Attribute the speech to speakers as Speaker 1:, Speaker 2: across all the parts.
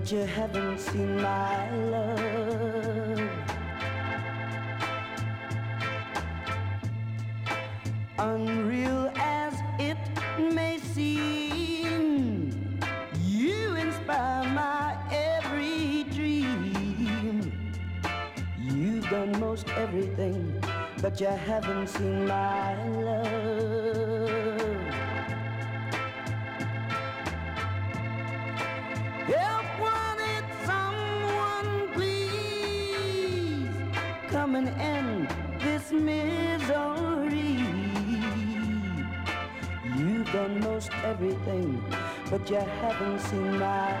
Speaker 1: but you haven't seen my love. Unreal as it may seem, you inspire my every dream. You've done most everything, but you haven't seen my but you haven't seen my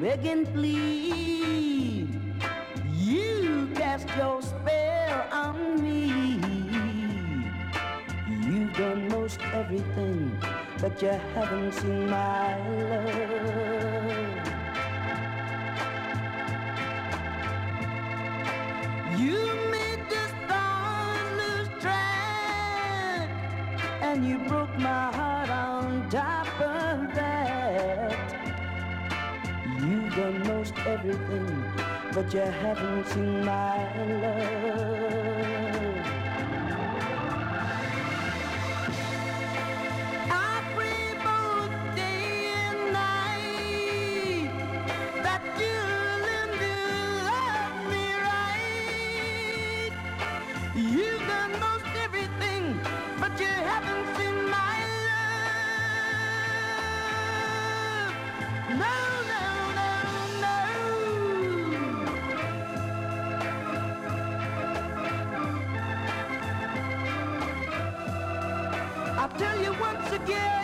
Speaker 1: beg and. You cast your spell on me. You've done most everything, but you haven't seen my love. You made this dawn lose track, and you broke my heart. everything, but you haven't seen my love. again.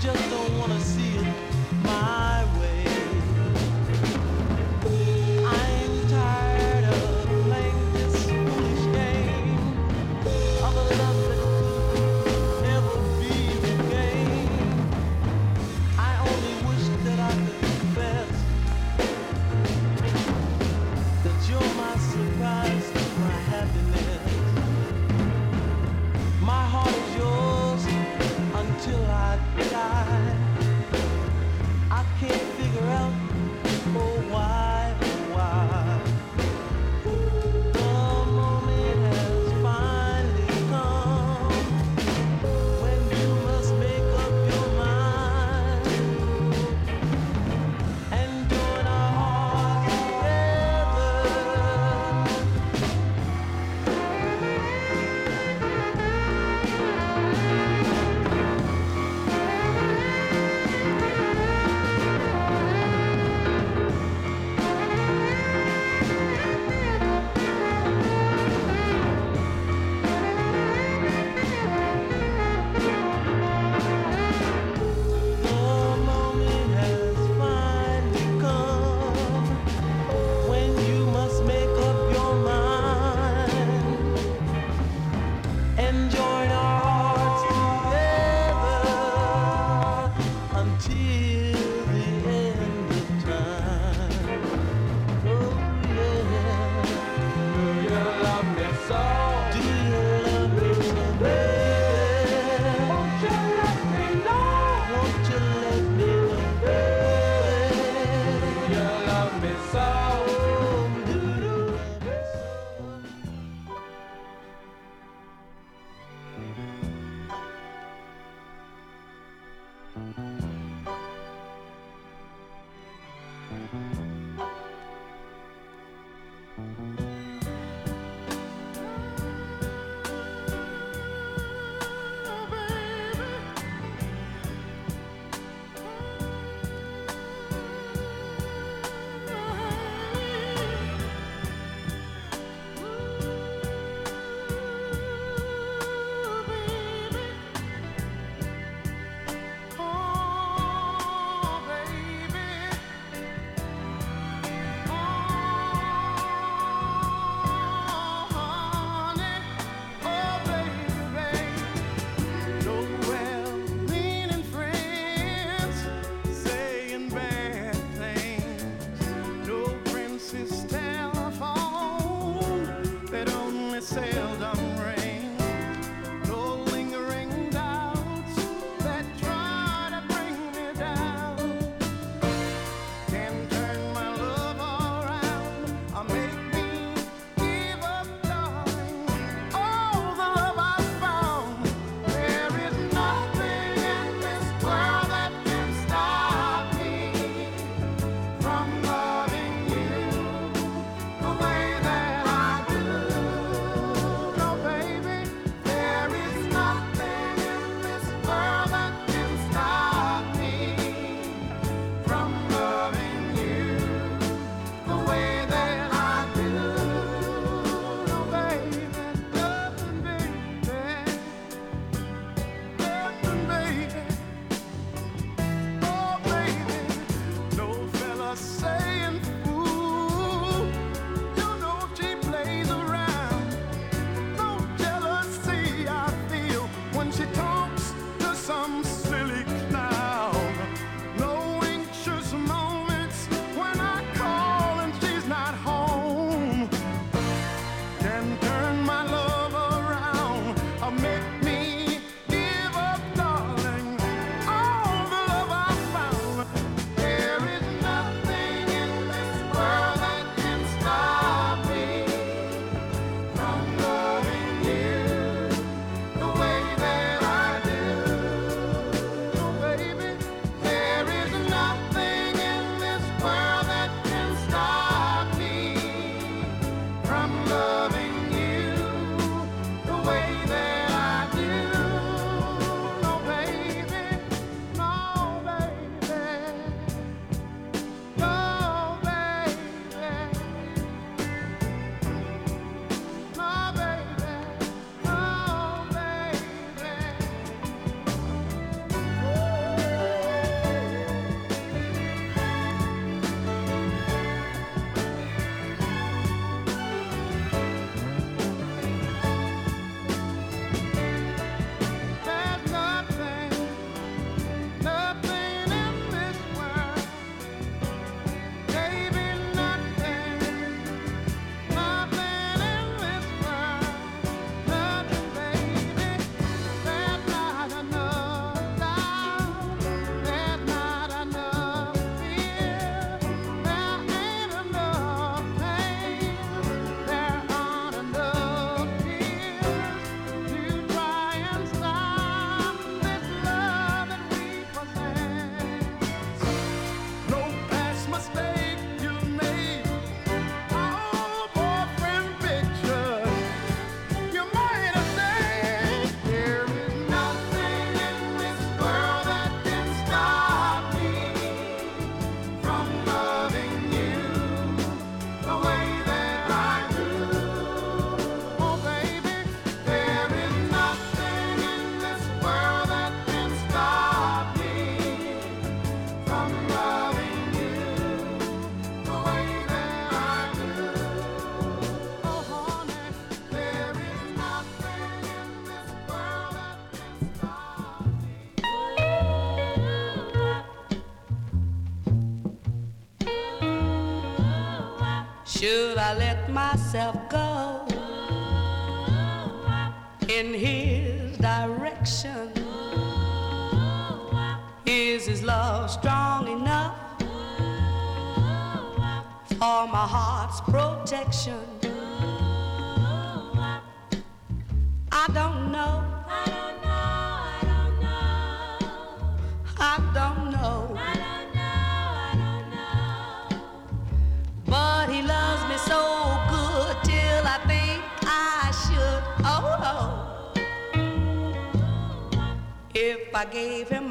Speaker 1: just the myself. myself go in his direction. Is his love strong enough for my heart's protection? gave him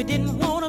Speaker 1: We didn't want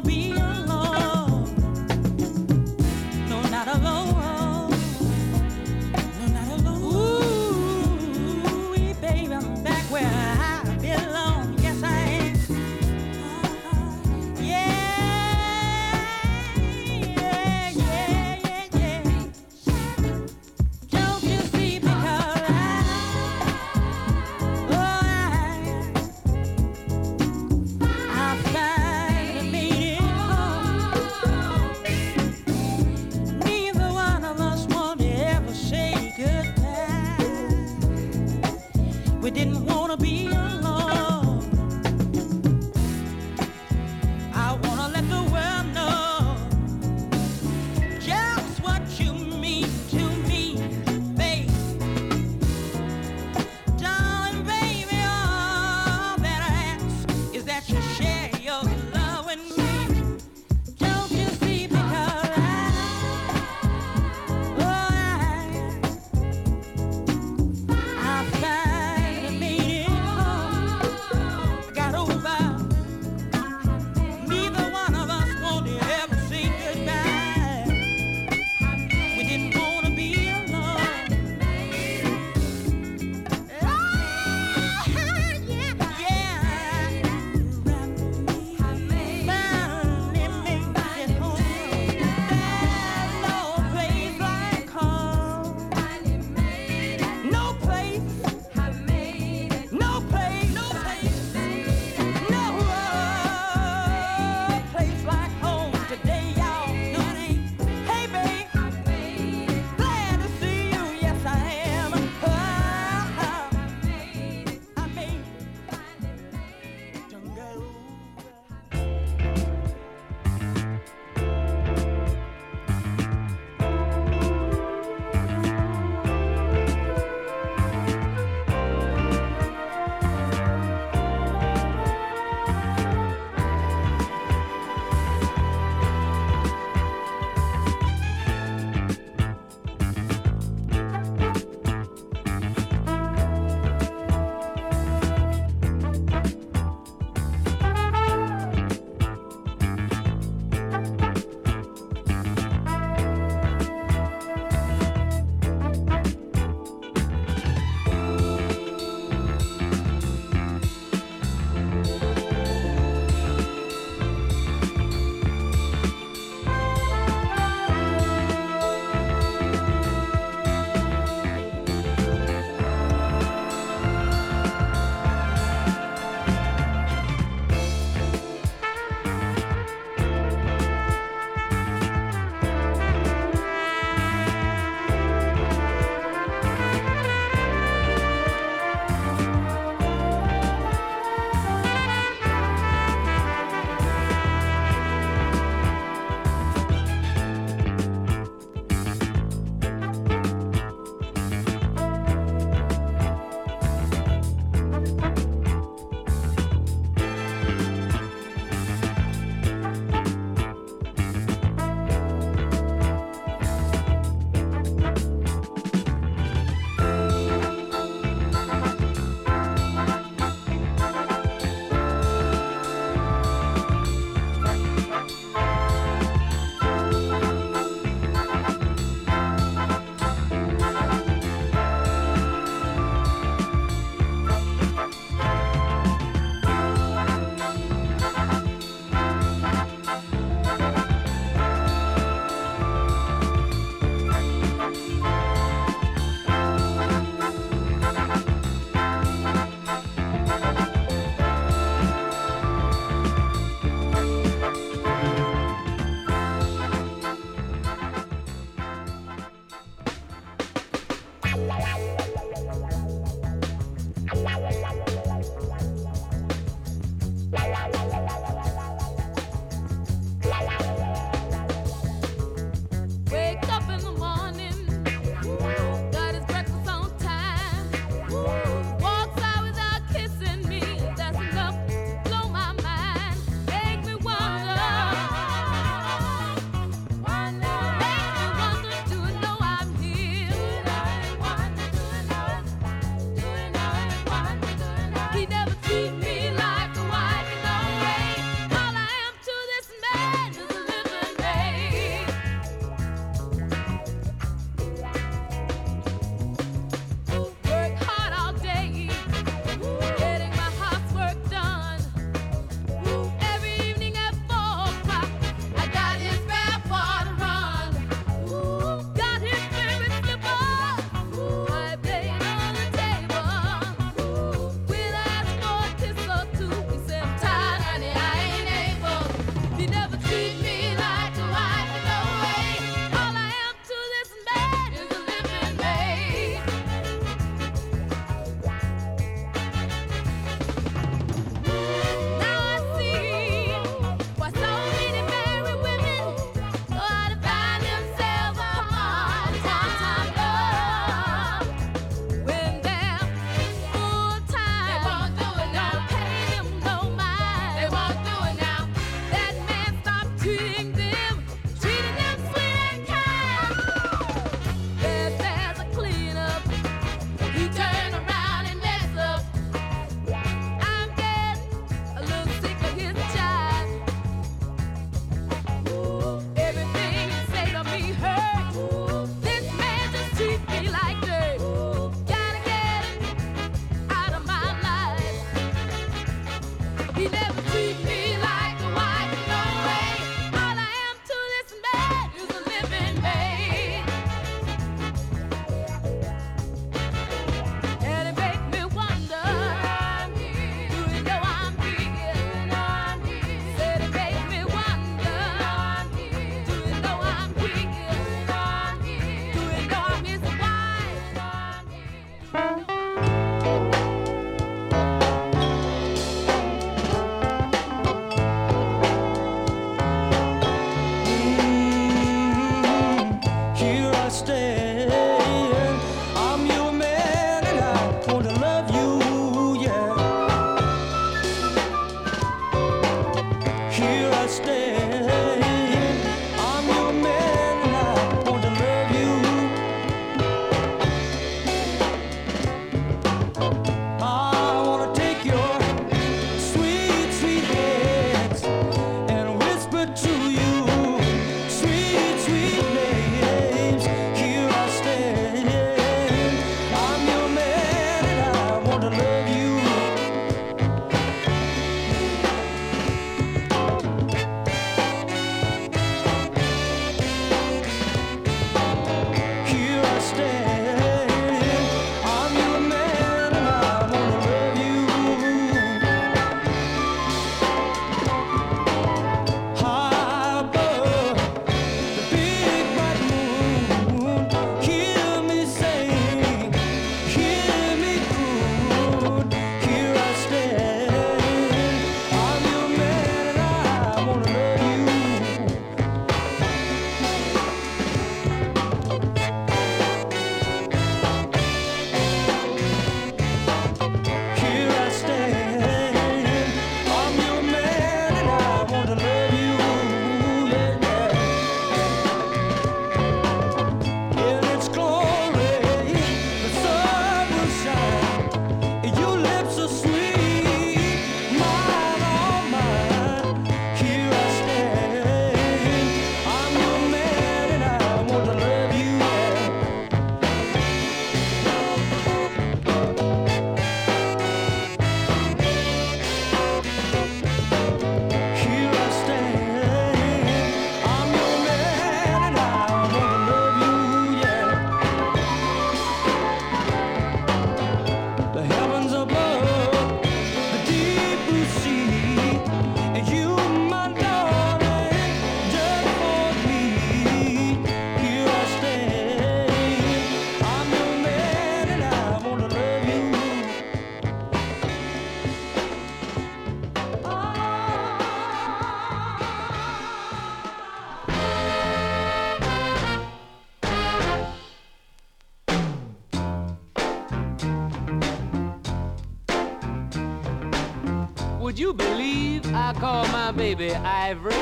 Speaker 1: You
Speaker 2: believe I call my baby Ivory?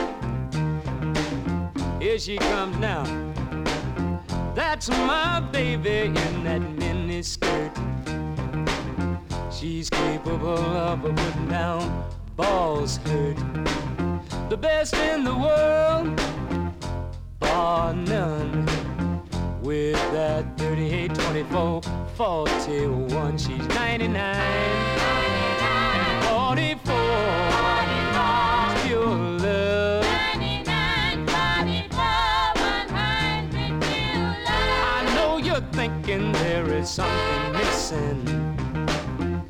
Speaker 2: Here she comes now. That's my baby in that mini skirt. She's capable of putting down balls hurt. The best in the world, bar none. With that 38, 24, 41, she's 99 thinking there is something missing.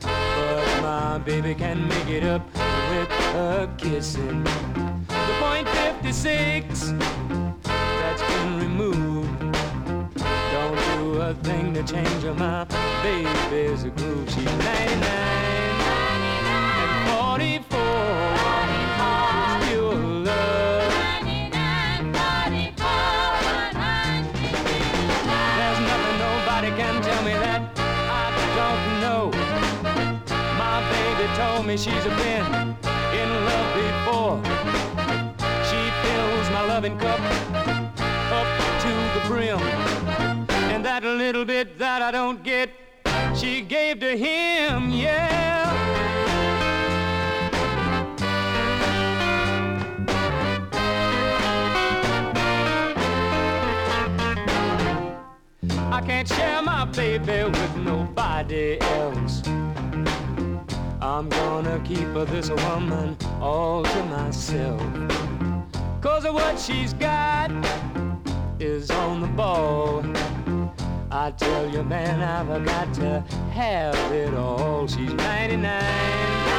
Speaker 2: But my baby can make it up with her kissing. The point 56 that's been removed. Don't do a thing to change my baby's a groove. She's 99 and 44. Me she's been in love before. She fills my loving cup up to the brim. And that little bit that I don't get, she gave to him, yeah. I can't share my baby with nobody else. I'm gonna keep this woman all to myself. Cause of what she's got is on the ball. I tell you, man, I've got to have it all. She's 99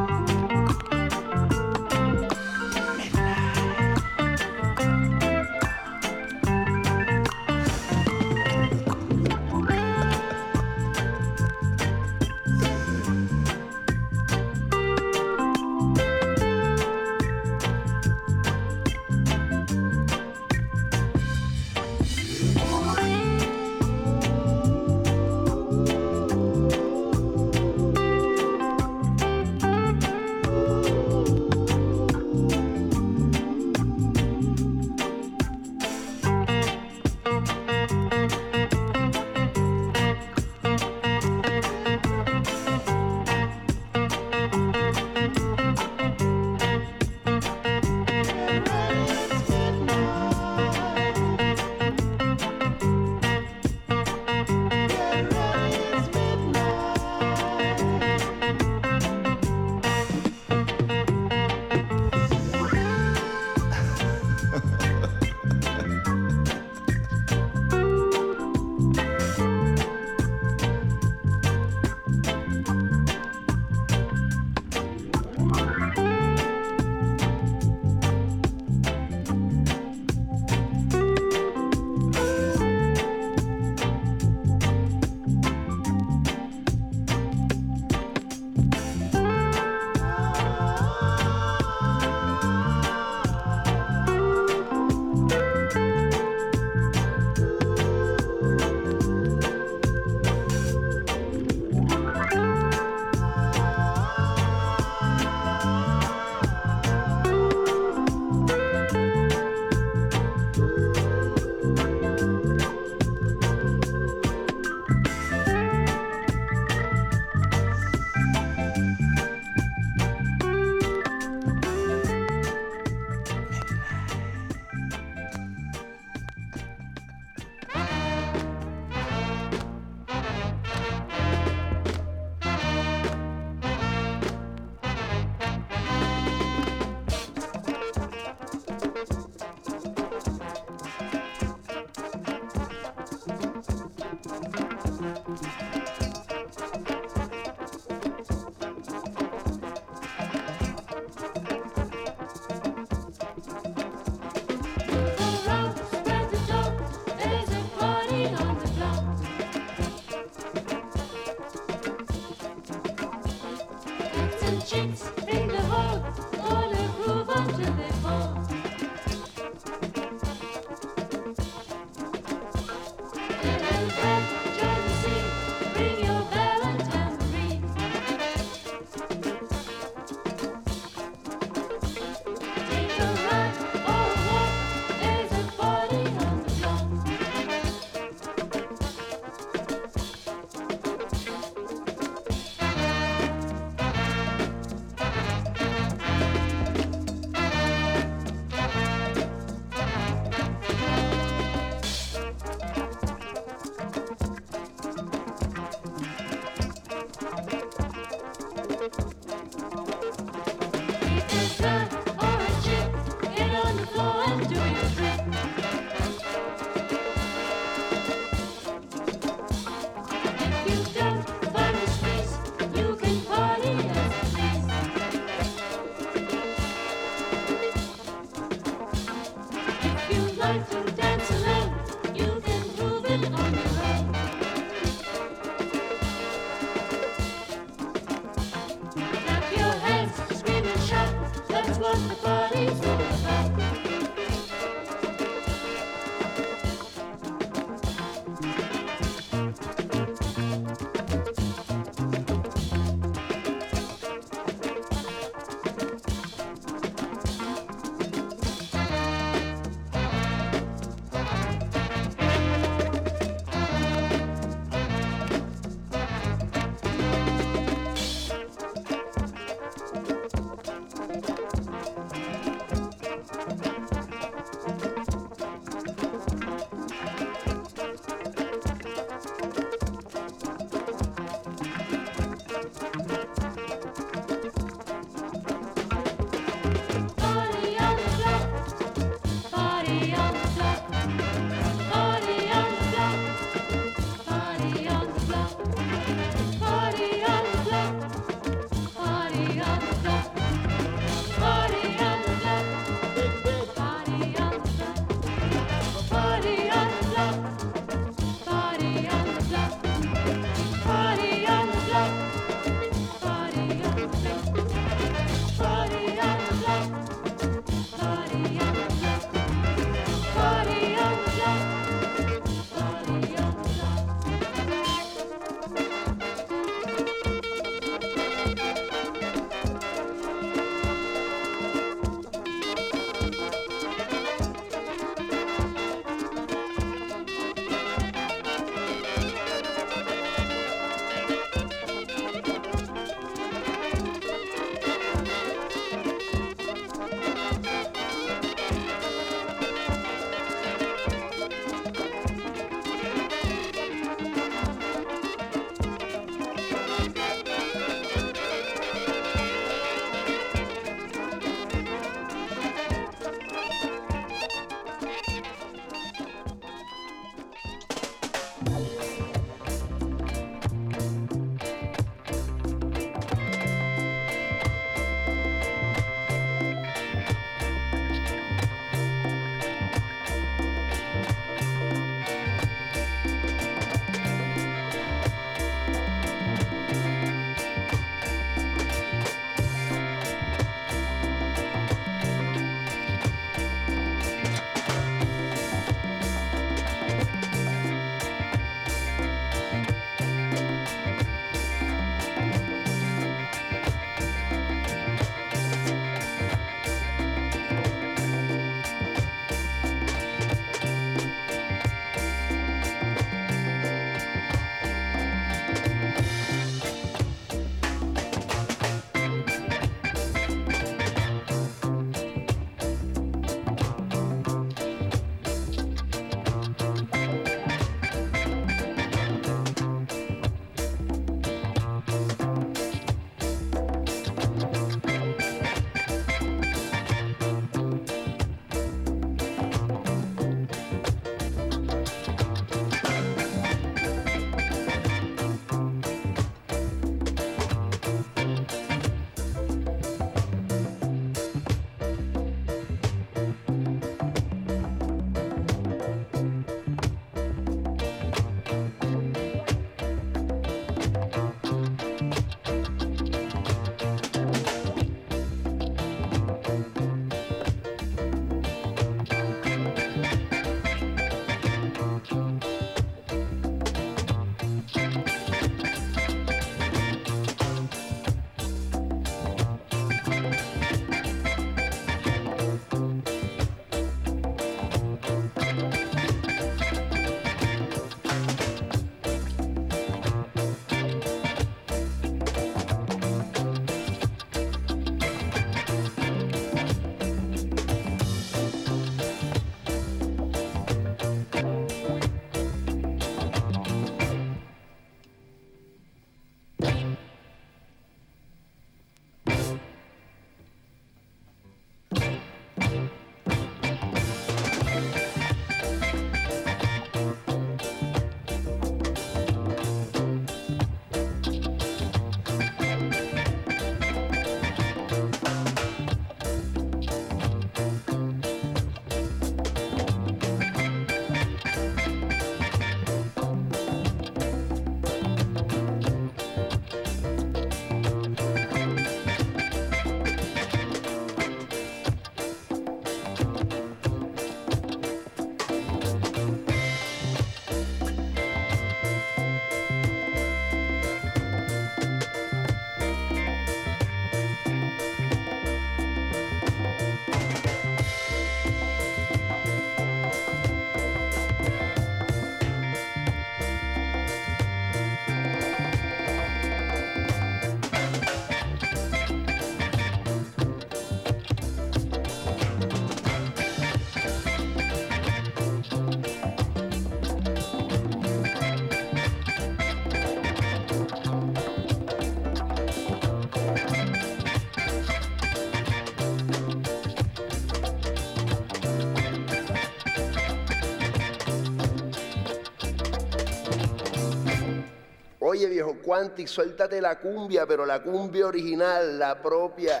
Speaker 3: viejo Quanti, suéltate la cumbia, pero la cumbia original, la propia.